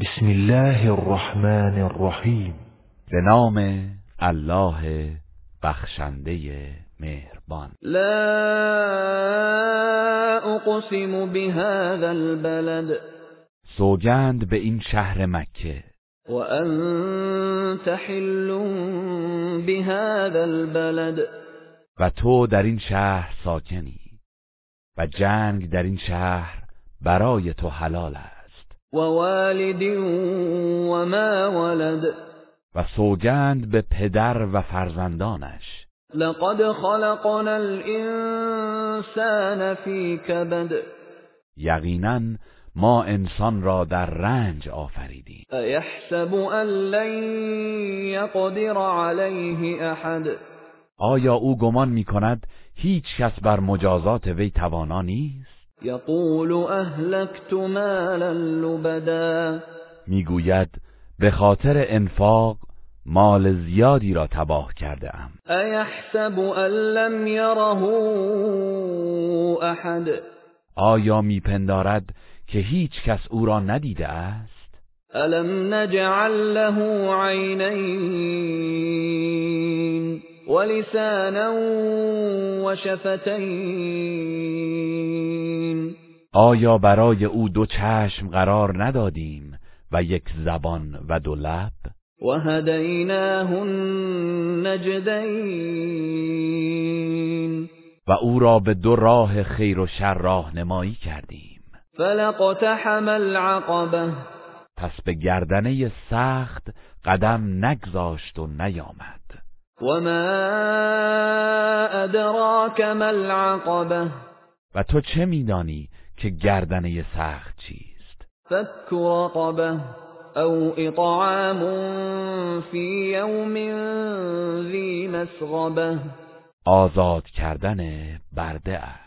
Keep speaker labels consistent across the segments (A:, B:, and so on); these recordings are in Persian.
A: بسم الله الرحمن الرحیم.
B: به نام الله بخشنده مهربان.
C: لا اقسم بهذا البلد.
B: سوگند به این شهر مکه.
C: و انت حل بهذا البلد.
B: و تو در این شهر ساکنی. و جنگ در این شهر برای تو حلال است.
C: و والد و ما ولد.
B: و سوگند به پدر و فرزندانش.
C: لقد خلقنا الانسان فی کبد.
B: یقینا ما انسان را در رنج آفریدیم.
C: ایحسب ان لن یقدر علیه احد.
B: آیا او گمان می کند هیچ کس بر مجازات وی توانا نیست؟
C: یقول اهلکت مالا لبدا.
B: می‌گوید به خاطر انفاق مال زیادی را تباه کرده ام
C: ایحسب ان لم یره احد
B: آیا میپندارد که هیچ کس او را ندیده است؟
C: الم نجعل له عینین؟ ولسانا وشفتین
B: آیا برای او دو چشم قرار ندادیم و یک زبان و دو لب؟
C: و هدیناه النجدین
B: و او را به دو راه خیر و شر راهنمایی کردیم.
C: فلقتحم العقبه
B: پس به گردنه سخت قدم نگذاشت و نیامد.
C: و
B: تو چه میدانی که گردنه سخت چیست؟
C: فك رقبه او اطعام فی یوم ذی مسغبه
B: آزاد کردن برده است.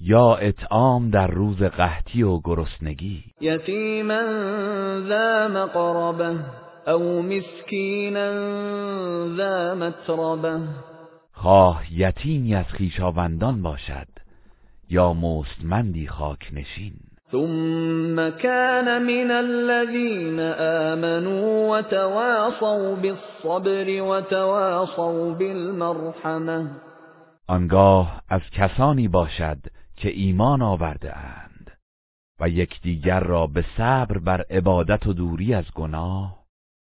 B: یا اطعام در روز قحطی و گرسنگی.
C: یتیما ذا مقربه او مسکینا ذا متربه
B: خواه یتیمی از خویشاوندان باشد یا مستمندی خاک نشین.
C: ثم كان من الذين آمنوا وتواصوا بالصبر وتواصوا بالمرحمة.
B: آنگاه از کسانی باشد که ایمان آورده اند و یکدیگر را به صبر بر عبادت و دوری از گناه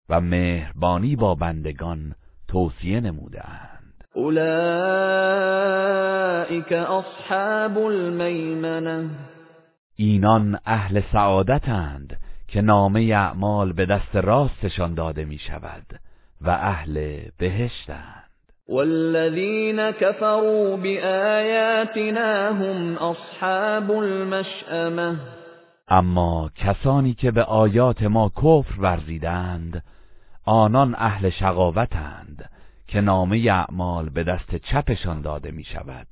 B: و مهربانی با بندگان توصیه نموده اند
C: اصحاب المیمنه.
B: اینان اهل سعادتند که نامه اعمال به دست راستشان داده می شود و اهل بهشتند.
C: والذین كفروا بآیاتنا هم اصحاب المشأمه.
B: اما کسانی که به آیات ما کفر ورزیدند آنان اهل شقاوتند که نامه اعمال به دست چپشان داده می شود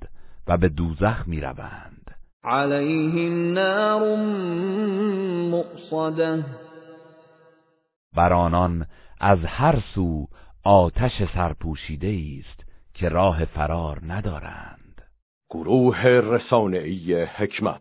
B: و به دوزخ می روند
C: علیهم نار مؤصده.
B: بر آنان از هر سو آتش سرپوشیده است که راه فرار ندارند.
D: گروه رسانه‌ای حکمت.